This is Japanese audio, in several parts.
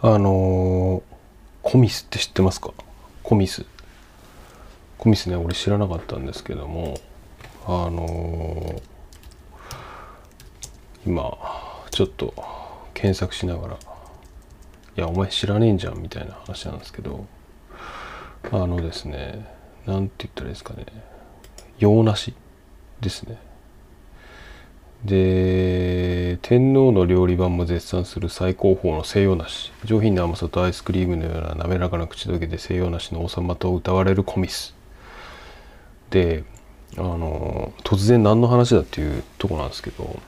あのコミスって知ってますか？コミス。コミスね俺知らなかったんですけどもあの今ちょっと検索しながらいやお前知らねえんじゃんみたいな話なんですけどあのですねなんて言ったらいいですかね洋梨ですね。で天皇の料理番も絶賛する最高峰の西洋梨。上品な甘さとアイスクリームのような滑らかな口どけで西洋梨の王様と歌われるコミス。であの突然何の話だっていうとこなんですけど。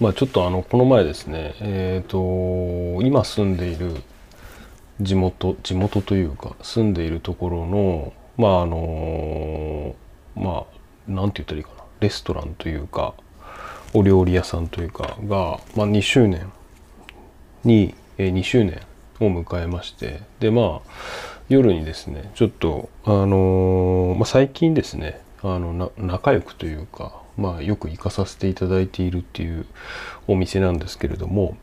まあちょっとあのこの前ですねえっ、ー、と今住んでいる地元地元というか住んでいるところのまああのまあ何て言ったらいいかなレストランというかお料理屋さんというかが、まあ、2周年。に、え、2周年を迎えまして。でまあ夜にですねちょっとあのー、まあ、最近ですねあの仲良くというかまあよく行かさせていただいているっていうお店なんですけれども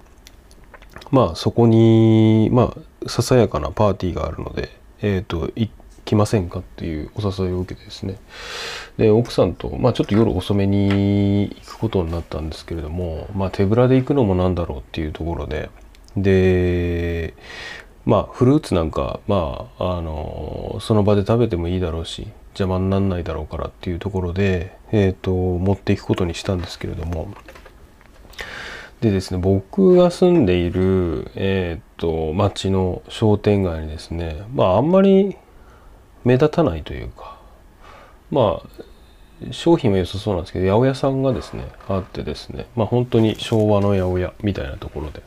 まあそこにまあささやかなパーティーがあるのでえっ、ー、と来ませんかっていうお誘いを受けてですね。で奥さんと、まあ、ちょっと夜遅めに行くことになったんですけれども、まあ、手ぶらで行くのもなんだろうっていうところで。でまあフルーツなんかまああのその場で食べてもいいだろうし邪魔になんないだろうからっていうところで、えーと、持っていくことにしたんですけれども。でですね僕が住んでいる、えーと、町の商店街にですねまああんまり目立たないというか。まあ商品は良さそうなんですけど八百屋さんがですねあってですねまあ本当に昭和の八百屋みたいなところで。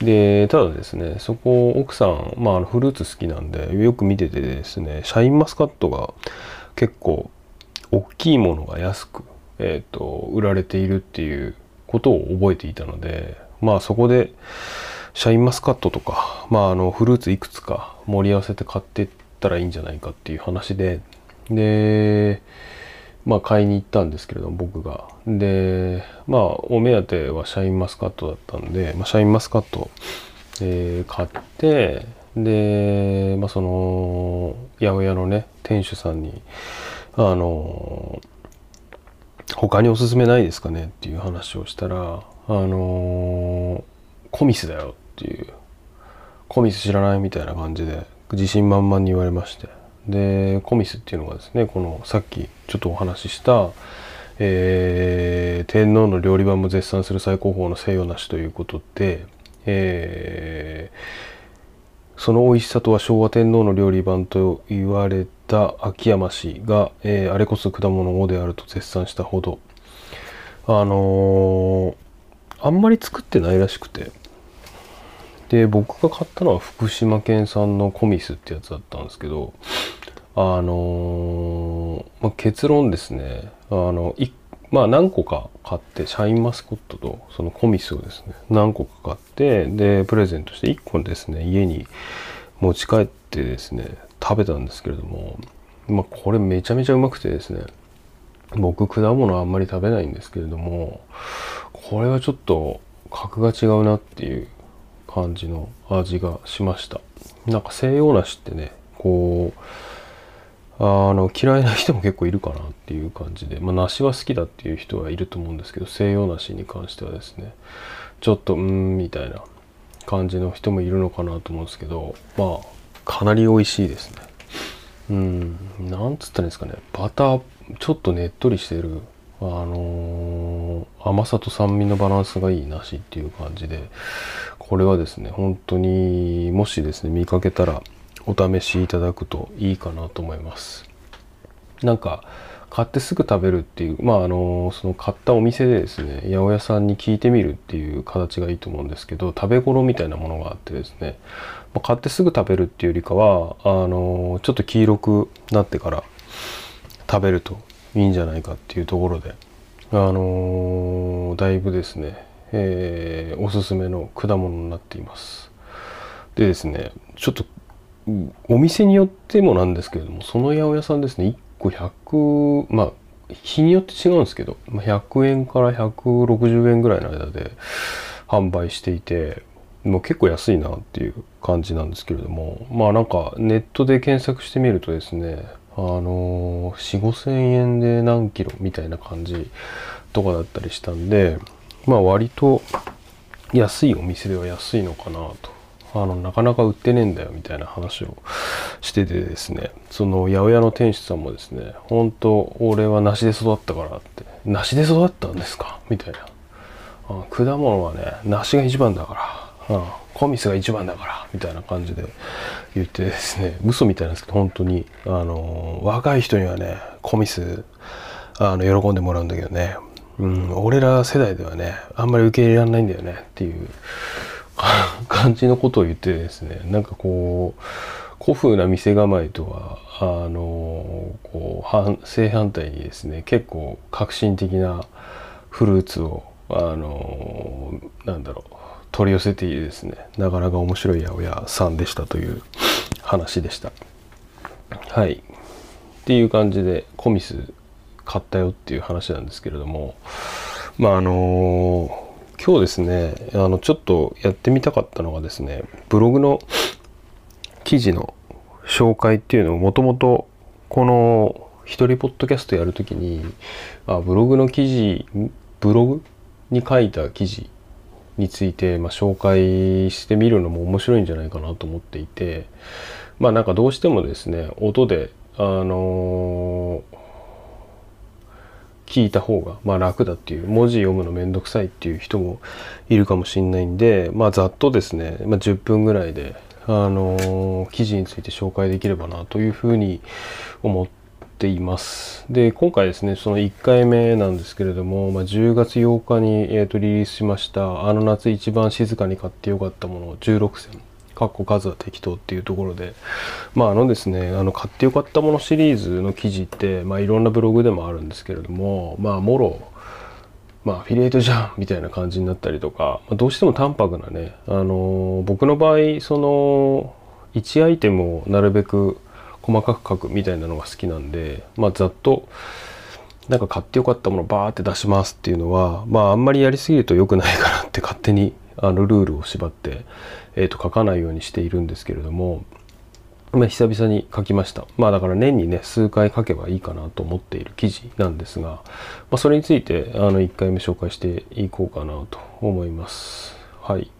でただですねそこ奥さん、まあ、フルーツ好きなんでよく見ててですねシャインマスカットが結構大きいものが安く、えーと、売られているっていうことを覚えていたのでまあそこでシャインマスカットとか、まあ、あのフルーツいくつか盛り合わせて買っていったらいいんじゃないかっていう話ででまあ買いに行ったんですけれども僕が。でまあお目当てはシャインマスカットだったんで、まあ、シャインマスカット、えー、買ってで、まあ、その八百屋のね店主さんにあの他におすすめないですかねっていう話をしたらあのコミスだよっていうコミス知らないみたいな感じで自信満々に言われまして。でコミスっていうのがですねこのさっきちょっとお話しした、えー、天皇の料理番も絶賛する最高峰の西洋梨ということで、えー、その美味しさとは昭和天皇の料理番と言われた秋山氏が、えー、あれこそ果物王であると絶賛したほどあのあんまり作ってないらしくて。で僕が買ったのは福島県産のコミスってやつだったんですけどあのー、まあ、結論ですね。あのまあ何個か買ってシャインマスコットとそのコミスをですね何個か買ってでプレゼントして1個ですね家に持ち帰ってですね食べたんですけれどもまあこれめちゃめちゃうまくてですね僕果物あんまり食べないんですけれどもこれはちょっと格が違うなっていう感じの味がしました。なんか西洋梨ってねこうあの嫌いな人も結構いるかなっていう感じでまあ梨は好きだっていう人はいると思うんですけど西洋梨に関してはですねちょっとうんみたいな感じの人もいるのかなと思うんですけどまあかなり美味しいですね。うんなんつったらいいんですかね。バターちょっとねっとりしてるあのー、甘さと酸味のバランスがいい梨っていう感じでこれはですね本当にもしですね見かけたらお試しいただくといいかなと思います。なんか買ってすぐ食べるっていうまああのその買ったお店でですね八百屋さんに聞いてみるっていう形がいいと思うんですけど食べ頃みたいなものがあってですね、ま、買ってすぐ食べるっていうよりかはあのちょっと黄色くなってから食べるといいんじゃないかっていうところであのだいぶですねえー、おすすめの果物になっています。でですねちょっとお店によってもなんですけれどもその八百屋さんですね1個100まあ日によって違うんですけど100円から160円ぐらいの間で販売していてもう結構安いなっていう感じなんですけれどもまあなんかネットで検索してみるとですねあの4 5千円で何キロみたいな感じとかだったりしたんでまあ割と安いお店では安いのかなと。あのなかなか売ってねえんだよみたいな話をしててですね。その八百屋の店主さんもですね本当俺は梨で育ったからって梨で育ったんですか？みたいな。あ果物はね梨が一番だから。あコミスが一番だから。みたいな感じで言ってですね嘘みたいなんですけど本当に。あの若い人にはねコミスあの喜んでもらうんだけどね。うん俺ら世代ではねあんまり受け入れられないんだよねっていう 感じのことを言ってですねなんかこう古風な店構えとはあのこう反正反対にですね結構革新的なフルーツをあのなんだろう取り寄せていいですねなかなか面白い八百屋さんでしたという話でした。はい。っていう感じでコミス買ったよっていう話なんですけれどもまああの今日ですねあのちょっとやってみたかったのがですねブログの記事の紹介っていうのをもともとこの一人ポッドキャストやるときにあブログの記事ブログ？に書いた記事について、まあ、紹介してみるのも面白いんじゃないかなと思っていてまあなんかどうしてもですね音であの聞いた方がまあ楽だっていう文字読むのめんどくさいっていう人もいるかもしれないんでまあざっとですね、まあ、10分ぐらいであの記事について紹介できればなというふうに思っています。で今回ですねその1回目なんですけれども、まあ、10月8日に、えー、とリリースしました「あの夏一番静かに買ってよかったもの16選」かっこ数は適当っていうところで。まああのですねあの買ってよかったものシリーズの記事ってまあいろんなブログでもあるんですけれどもまあもろまあアフィリエイトじゃんみたいな感じになったりとか、まあ、どうしても淡白なねあの僕の場合その1アイテムをなるべく細かく書くみたいなのが好きなんでまあざっとなんか買ってよかったものバーって出しますっていうのはまああんまりやりすぎると良くないかなって勝手にあのルールを縛ってえー、と書かないようにしているんですけれども、まあ、久々に書きました。まあだから年にね数回書けばいいかなと思っている記事なんですが、まあ、それについてあの1回目紹介していこうかなと思います。はい。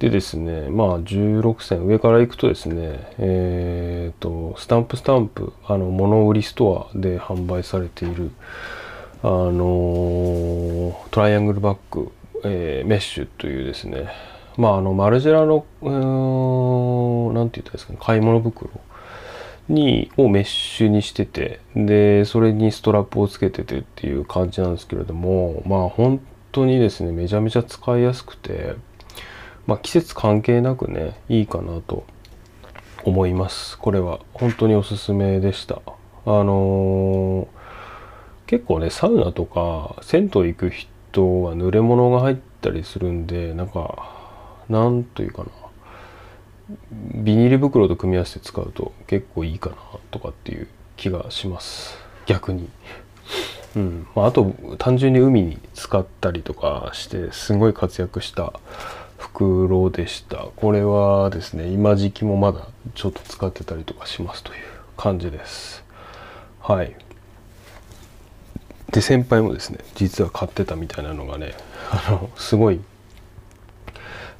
でですねまあ16選上からいくとですねえっ、ー、とスタンプスタンプあの物売りストアで販売されているあのトライアングルバッグ、えー、メッシュというですねまああのマルジェラの何て言ったんですかね買い物袋にをメッシュにしててでそれにストラップをつけててっていう感じなんですけれどもまあ本当にですねめちゃめちゃ使いやすくてまあ季節関係なくねいいかなと思います。これは。本当におすすめでした。あのー、結構ねサウナとか銭湯行く人は濡れ物が入ったりするんでなんかなんというかな。ビニール袋と組み合わせて使うと結構いいかなとかっていう気がします。逆に。うん。まあ、あと単純に海に使ったりとかしてすごい活躍した袋でした。これはですね今時期もまだちょっと使ってたりとかしますという感じです。はい。で先輩もですね実は買ってたみたいなのがねあのすごい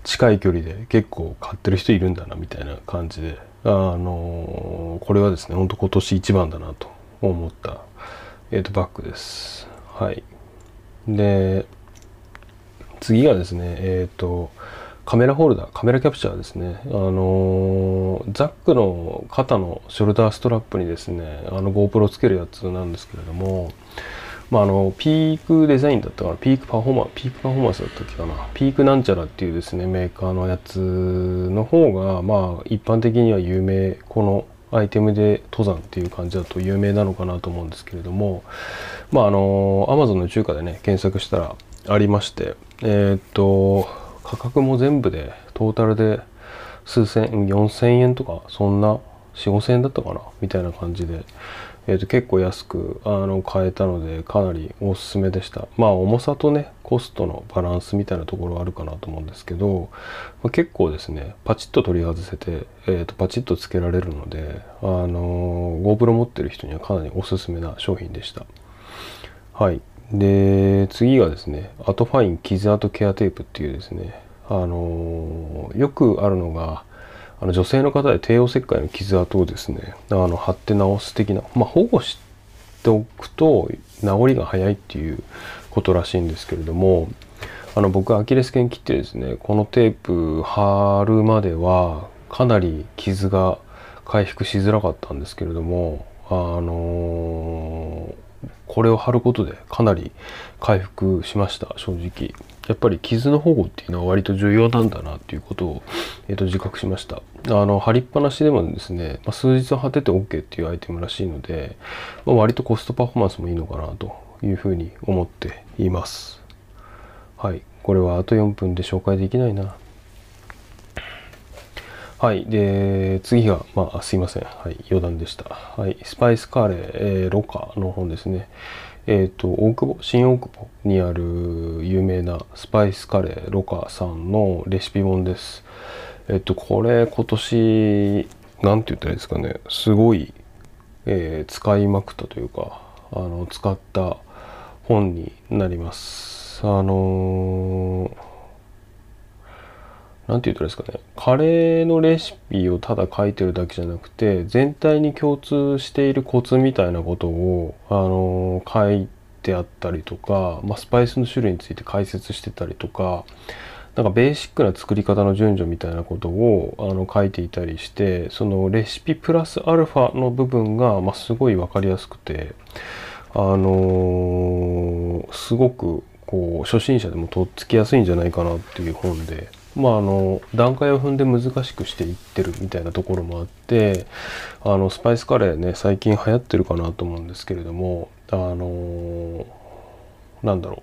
近い距離で結構買ってる人いるんだなみたいな感じであのこれはですねほんと今年一番だなと思った、えー、とバッグです。はい。で次がですねえっ、ー、とカメラホルダーカメラキャプチャーですね。あのザックの肩のショルダーストラップにですねあの GoPro つけるやつなんですけれどもまあ、あのピークデザインだったかな？ピークパフォーマンピークパフォーマンスだったっけかな？ピークなんちゃらっていうですねメーカーのやつの方がまあ一般的には有名このアイテムで登山っていう感じだと有名なのかなと思うんですけれどもまああの Amazon の中華でね検索したらありましてえー、っと価格も全部でトータルで数千4000円とかそんな4 5千円だったかな？みたいな感じでえー、と結構安くあの買えたのでかなりおすすめでした。まあ重さとねコストのバランスみたいなところあるかなと思うんですけど、まあ、結構ですねパチッと取り外せて、えー、とパチッとつけられるのであの GoPro 持ってる人にはかなりおすすめな商品でした。はい。で次がですねアトファイン傷跡ケアテープっていうですねあのよくあるのがあの女性の方で帝王切開の傷跡をですね？あの貼って治す的な、まあ、保護しておくと治りが早いっていうことらしいんですけれどもあの僕アキレス腱切ってですねこのテープ貼るまではかなり傷が回復しづらかったんですけれどもあのー、これを貼ることでかなり回復しました正直。やっぱり傷の保護っていうのは割と重要なんだなっていうことを、えー、と自覚しました。あの、貼りっぱなしでもですね、まあ、数日貼ってて OK っていうアイテムらしいので、まあ、割とコストパフォーマンスもいいのかなというふうに思っています。はい。これはあと4分で紹介できないな。はい。で、次が、まあ、すいません。はい。余談でした。はい。スパイスカレー、えー、ロカの本ですね。えっ、ー、と、大久保、新大久保にある有名なスパイスカレーロカさんのレシピ本です。えっ、ー、と、これ今年、何て言ったらいいですかね、すごい、えー、使いまくったというか、あの、使った本になります。あのー何て言ったらいいですかねカレーのレシピをただ書いてるだけじゃなくて全体に共通しているコツみたいなことをあの書いてあったりとか、まあ、スパイスの種類について解説してたりとかなんかベーシックな作り方の順序みたいなことをあの書いていたりしてそのレシピプラスアルファの部分が、まあ、すごい分かりやすくてあのー、すごくこう初心者でもとっつきやすいんじゃないかなっていう本で。まあ、あの段階を踏んで難しくしていってるみたいなところもあってあのスパイスカレーね最近流行ってるかなと思うんですけれどもあのなんだろ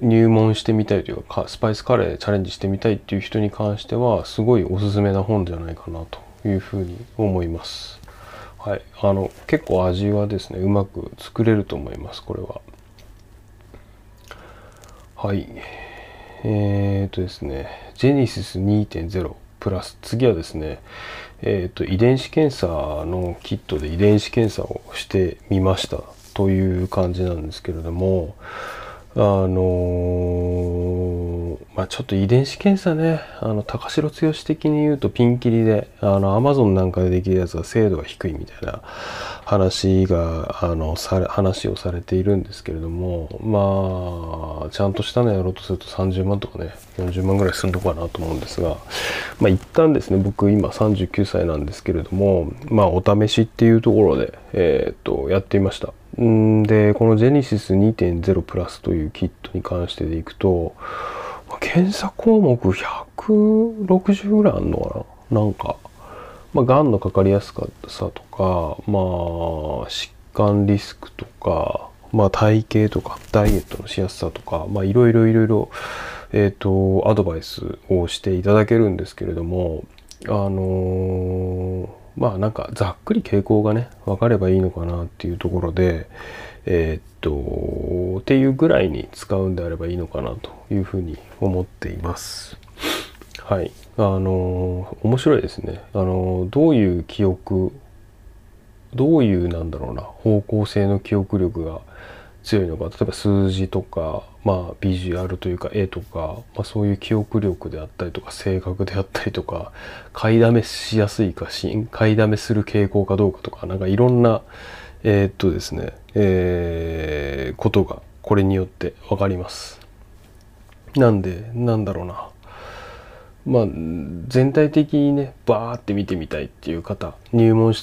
う入門してみたいというかスパイスカレーチャレンジしてみたいっていう人に関してはすごいおすすめな本じゃないかなというふうに思います。はい、あの結構味はですねうまく作れると思いますこれは。はい。えっ、ー、とですね、ジェネシス2.0プラス、次はですね、えっ、ー、と、遺伝子検査のキットで遺伝子検査をしてみましたという感じなんですけれども、あのー、まあ、ちょっと遺伝子検査ね、あの、高城剛的に言うとピンキリで、あの、アマゾンなんかでできるやつは精度が低いみたいな話が、あの、され、話をされているんですけれども、まあ、ちゃんとしたのやろうとすると30万とかね、40万ぐらいするのかなと思うんですが、まあ、一旦ですね、僕今39歳なんですけれども、まあ、お試しっていうところで、えー、っと、やってみました。でこのジェネシス2.0プラスというキットに関してでいくと検査項目160ぐらいあるのかな？なんか、まあ、がんのかかりやすさとか、まあ、疾患リスクとか、まあ、体型とかダイエットのしやすさとか、まあ、いろいろいろいろ、えっ、ー、とアドバイスをしていただけるんですけれどもあのーまあなんかざっくり傾向がね分かればいいのかなっていうところでえー、っとっていうぐらいに使うんであればいいのかなというふうに思っています。はい。あの面白いですね。あのどういう記憶どういうなんだろうな方向性の記憶力が強いのか例えば数字とか、まあ、ビジュアルというか絵とか、まあ、そういう記憶力であったりとか性格であったりとか買いだめしやすいかし買いだめする傾向かどうかとかなんかいろんなえー、っとですね、えー、ことがこれによって分かります。なんでなんだろうなまあ、全体的にねバーって見てみたいっていう方入門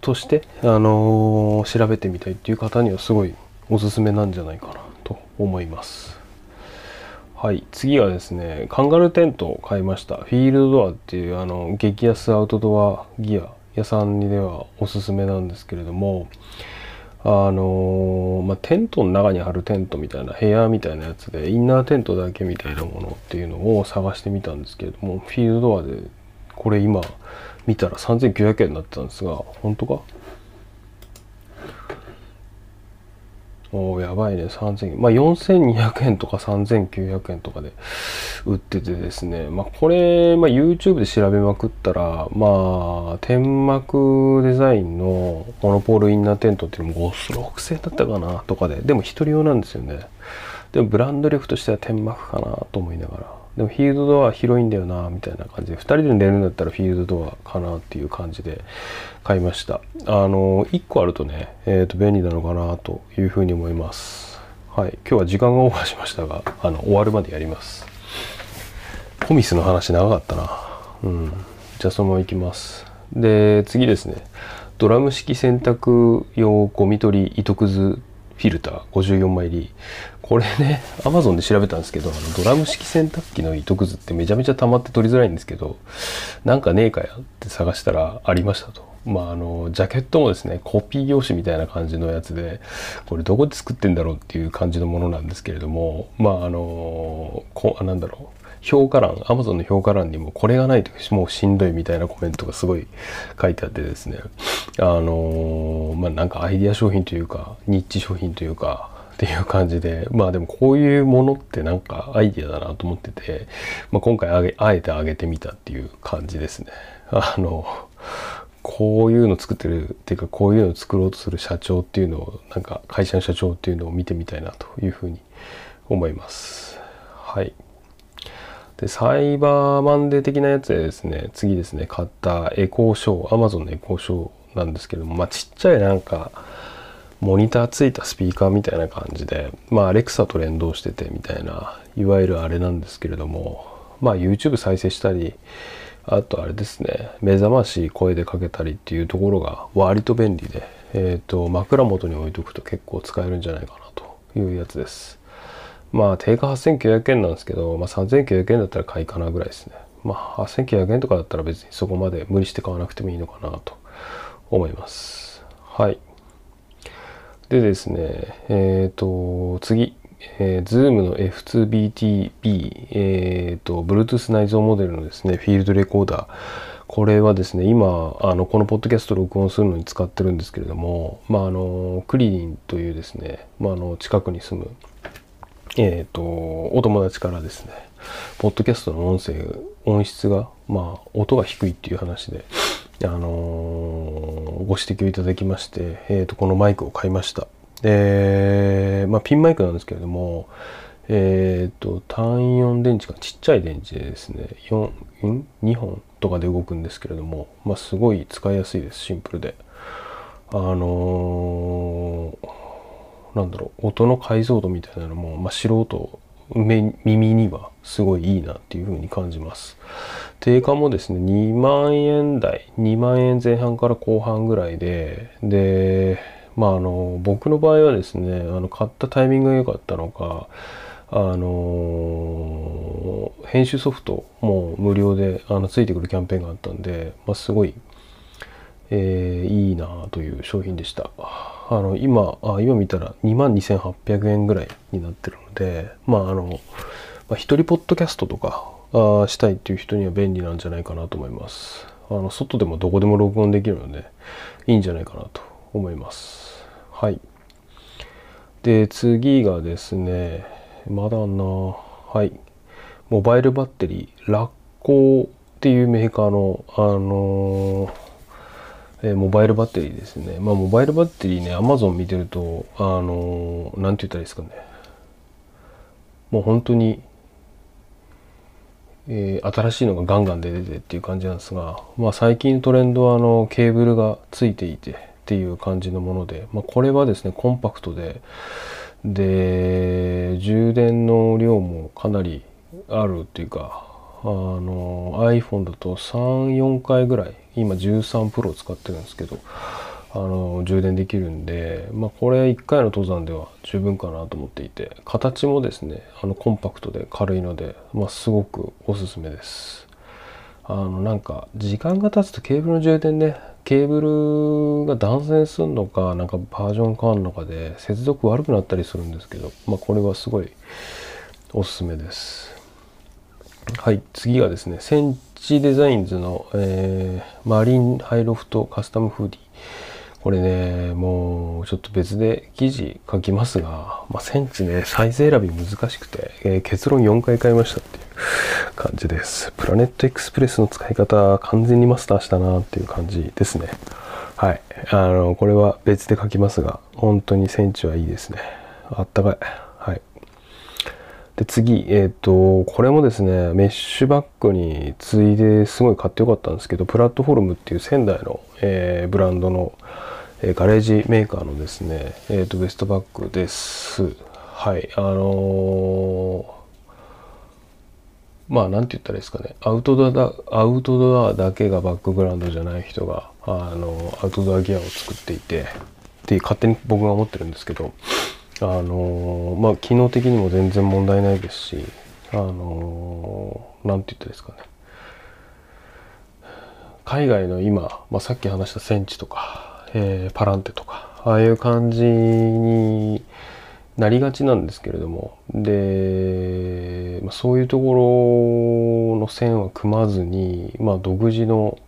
として、あのー、調べてみたいっていう方にはすごいおすすめなんじゃないかな思います。はい、次はですね、カンガルーテントを買いました。フィールドドアっていうあの激安アウトドアギア屋さんにではおすすめなんですけれども、あの、まあ、テントの中に貼るテントみたいな部屋みたいなやつでインナーテントだけみたいなものっていうのを探してみたんですけれどもフィールドドアでこれ今見たら3900円になってたんですが本当か？おやばいね。3000まあ4200円とか3900円とかで売っててですね。まあこれ、まあ、YouTube で調べまくったらまあ天幕デザインのモノポールインナーテントっていうのも6000円だったかなとかで。でも一人用なんですよね。でもブランド力としては天幕かなと思いながら。でもフィールドドア広いんだよなみたいな感じで2人で寝るんだったらフィールドドアかなっていう感じで買いました。あの1個あるとね、えー、と便利なのかなというふうに思います。はい。今日は時間がオーバーしましたがあの終わるまでやります。コミスの話長かったな。うん。じゃあそのままいきます。で次ですね。ドラム式洗濯用ゴミ取り糸くずフィルター54枚入りこれね Amazon で調べたんですけどあのドラム式洗濯機の糸くずってめちゃめちゃ溜まって取りづらいんですけどなんかねえかやって探したらありましたと。まああのジャケットもですねコピー用紙みたいな感じのやつでこれどこで作ってんだろうっていう感じのものなんですけれどもまああのこなんだろう。評価欄 Amazon の評価欄にもこれがないともうしんどいみたいなコメントがすごい書いてあってですね。あのまあなんかアイディア商品というかニッチ商品というかっていう感じでまあでもこういうものってなんかアイディアだなと思ってて、まあ、今回あげあえてあげてみたっていう感じですね。あのこういうの作ってるっていうかこういうの作ろうとする社長っていうのをなんか会社の社長っていうのを見てみたいなというふうに思います。はい。で、サイバーマンデー的なやつでですね、次ですね、買ったエコーショー、Amazon のエコーショーなんですけども、まあちっちゃいなんか、モニターついたスピーカーみたいな感じで、まあアレクサと連動しててみたいな、いわゆるあれなんですけれども、まあ YouTube 再生したり、あとあれですね、目覚ましい声でかけたりっていうところが割と便利で、えっ、と、枕元に置いとくと結構使えるんじゃないかなというやつです。まあ定価8900円なんですけど、まあ、3900円だったら買いかなぐらいですね。まあ8900円とかだったら別にそこまで無理して買わなくてもいいのかなと思います。はい。でですね、えっ、と、次、えー、Zoom の F2BTB、えっ、と、Bluetooth 内蔵モデルのですね、フィールドレコーダー。これはですね、今、あの、このポッドキャスト録音するのに使ってるんですけれども、まあ、あの、クリリンというですね、まあ、あの、近くに住む、えっ、と、お友達からですね、ポッドキャストの音声、音質が、まあ、音が低いっていう話で、あのーご指摘をいただきまして、えっ、と、このマイクを買いました。で、まあ、ピンマイクなんですけれども、えっ、と、単4電池がちっちゃい電池でですね、4、ん ?2 本とかで動くんですけれども、まあ、すごい使いやすいです、シンプルで。あのーなんだろう音の解像度みたいなのも、まあ、素人目耳にはすごいいいなっていう風に感じます定価もですね2万円台2万円前半から後半ぐらいででまああの僕の場合はですねあの買ったタイミングが良かったのかあの編集ソフトも無料であのついてくるキャンペーンがあったんで、まあ、すごいえーいいなという商品でした。あの今あ今見たら2万2800円ぐらいになってるのでまああの、まあ、一人ポッドキャストとかあしたいっていう人には便利なんじゃないかなと思います。あの外でもどこでも録音できるのでいいんじゃないかなと思います。はい。で次がですねまだなはいモバイルバッテリーラッコーっていうメーカーのあのーえーモバイルバッテリーですね。まあ、モバイルバッテリーね、Amazon 見てると、あのーなんて言ったらいいですかね。もう本当に、えー新しいのがガンガン出ててっていう感じなんですが、まあ、最近トレンドは、あの、ケーブルがついていてっていう感じのもので、まあ、これはですね、コンパクトで、で、充電の量もかなりあるっていうか、あの iPhone だと34回ぐらい今13 Pro 使ってるんですけどあの充電できるんで、まあ、これ1回の登山では十分かなと思っていて形もですねあのコンパクトで軽いので、まあ、すごくおすすめです。あのなんか時間が経つとケーブルの充電ねケーブルが断線するのかなんかバージョン変わるのかで接続悪くなったりするんですけど、まあ、これはすごいおすすめです。はい、次がですね、 Senchi Designs の、えーマリンハイロフトカスタムフーディ。これね、もうちょっと別で記事書きますが、まあ、 Senchi ね、サイズ選び難しくて、えー、結論4回買いましたっていう感じです。 Planet Express の使い方、完全にマスターしたなっていう感じですね。はい。あの、これは別で書きますが、本当に Senchi はいいですね。あったかい。で、次、えっ、ー、と、これもですね、メッシュバッグに次いですごい買ってよかったんですけど、プラットフォルムっていう仙台の、えー、ブランドの、えガレージメーカーのですね、えーと、ベストバッグです。はい。あの、まあ、なんて言ったらいいですかね。アウトドア、アウトドアだけがバックグラウンドじゃない人が、あの、アウトドアギアを作っていて、って勝手に僕が思ってるんですけど、あの、まあ、機能的にも全然問題ないですし、あのー、なんて言ったですかね。海外の今、まあ、さっき話したセンチとか、えー、パランテとかああいう感じになりがちなんですけれどもで、まあ、そういうところの線は組まずに、まあ、独自の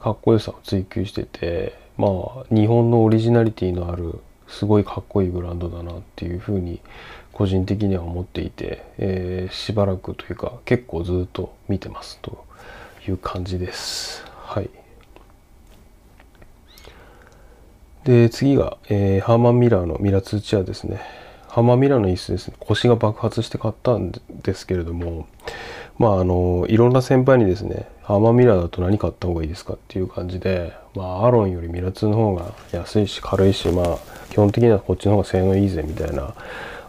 かっこよさを追求してて、まあ、日本のオリジナリティのあるすごいかっこいいブランドだなっていうふうに個人的には思っていて、えー、しばらくというか結構ずっと見てますという感じです。はい。で、次が、えー、ハーマンミラーのミラー通知はですね。ハーマンミラーの椅子ですね。腰が爆発して買ったんですけれども、まあ、あの、いろんな先輩にですね、ハーマンミラーだと何買った方がいいですかっていう感じで、まあ、アロンよりミラーの方が安いし軽いし、まあ、基本的にはこっちの方が性能いいぜみたいな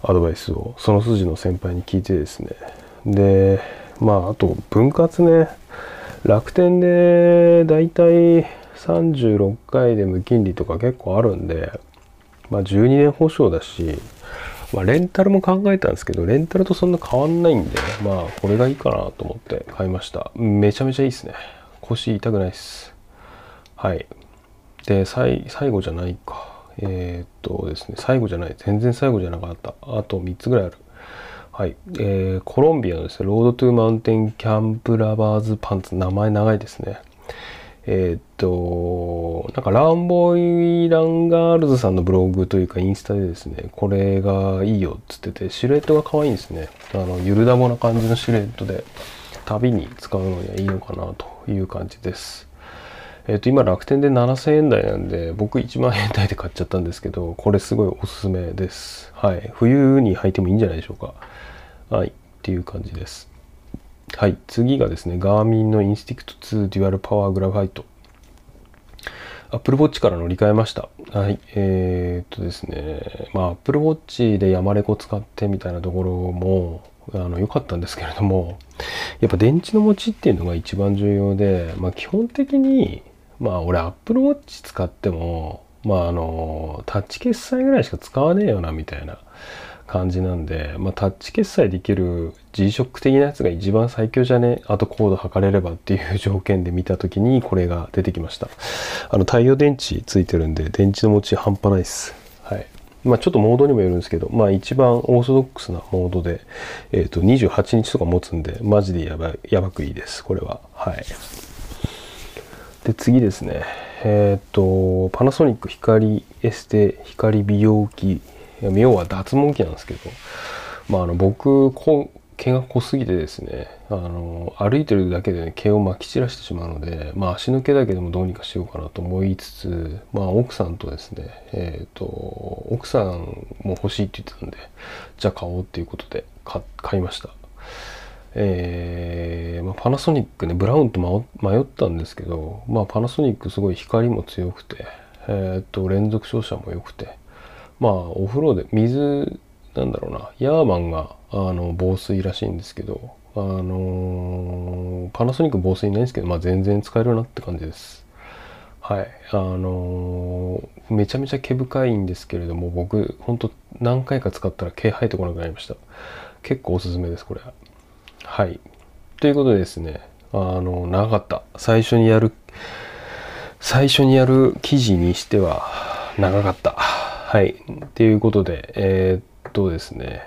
アドバイスをその筋の先輩に聞いてですね。で、まあ、あと、分割ね、楽天でだいたい36回で無金利とか結構あるんで、まあ、12年保証だし、まあ、レンタルも考えたんですけど、レンタルとそんな変わんないんで、まあ、これがいいかなと思って買いました。めちゃめちゃいいですね。腰痛くないです。はい。で、最後じゃないか。えー、っとですね、最後じゃない。全然最後じゃなかった。あと3つぐらいある。はい。えー、コロンビアのですね、ロードトゥーマウンテンキャンプラバーズパンツ。名前長いですね。えー、っと、なんかランボイランガールズさんのブログというかインスタでですね、これがいいよっつってて、シルエットが可愛いんですね。あの、ゆるだぼな感じのシルエットで、旅に使うのにはいいのかなという感じです。えっ、と、今楽天で7000円台なんで、僕1万円台で買っちゃったんですけど、これすごいおすすめです。はい。冬に履いてもいいんじゃないでしょうか。はい。っていう感じです。はい、次がですね、ガーミンのインスティクト2デュアルパワーグラファイト。Apple Watch から乗り換えました。はい、えー、っとですね、まあ Apple Watch でヤマレコ使ってみたいなところも、あの、良かったんですけれども、やっぱ電池の持ちっていうのが一番重要で、まあ基本的に、まあ俺 Apple Watch 使っても、まああの、タッチ決済ぐらいしか使わねえよな、みたいな。感じなんで、まあ、タッチ決済できる G-SHOCK 的なやつが一番最強じゃね？あとコード測れればっていう条件で見た時にこれが出てきましたあの太陽電池ついてるんで電池の持ち半端ないっすはいまあちょっとモードにもよるんですけど、まあ一番オーソドックスなモードで、えっ、ー、と28日とか持つんで、マジでやばい、やばくいいです、これは。はい。で、次ですね。えっ、ー、と、パナソニック光エステ光美容器要は脱毛器なんですけど、まあ、あの僕毛が濃すぎてですねあの歩いてるだけで、ね、毛をまき散らしてしまうので、まあ、足の毛だけでもどうにかしようかなと思いつつ、まあ、奥さんとですね、えーと、奥さんも欲しいって言ってたんでじゃあ買おうっていうことで買いました。えーまあ、パナソニックねブラウンと迷ったんですけど、まあ、パナソニックすごい光も強くて、えーと連続照射も良くてまあお風呂で水なんだろうなヤーマンがあの防水らしいんですけどあのー、パナソニック防水ないんですけど、まあ、全然使えるなって感じです。はいあのー、めちゃめちゃ毛深いんですけれども僕ほんと何回か使ったら毛生えてこなくなりました。結構おすすめですこれ。はいということでですねあの長かった最初にやる最初にやる記事にしては長かったはい。っていうことで、えー、っとですね、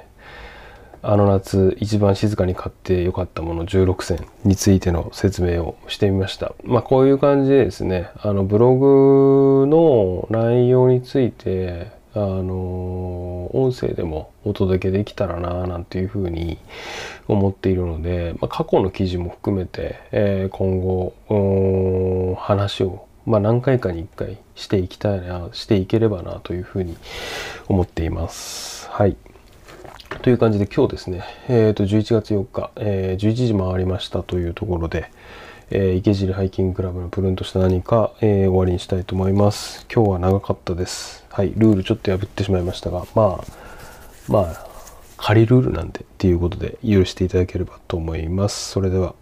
あの夏一番静かに買ってよかったもの16選についての説明をしてみました。まあこういう感じでですね、あのブログの内容について、あの音声でもお届けできたらななんていうふうに思っているので、まあ、過去の記事も含めて、えー、今後話をまあ、何回かに1回していきたいなしていければなというふうに思っています。はいという感じで今日ですね、えー、と11月4日、えー、11時回りましたというところで、えー、池尻ハイキングクラブのプルンとした何か、えー、終わりにしたいと思います。今日は長かったです。はい、ルールちょっと破ってしまいましたが、まあ、まあ、仮ルールなんでっていうことで許していただければと思います。それでは。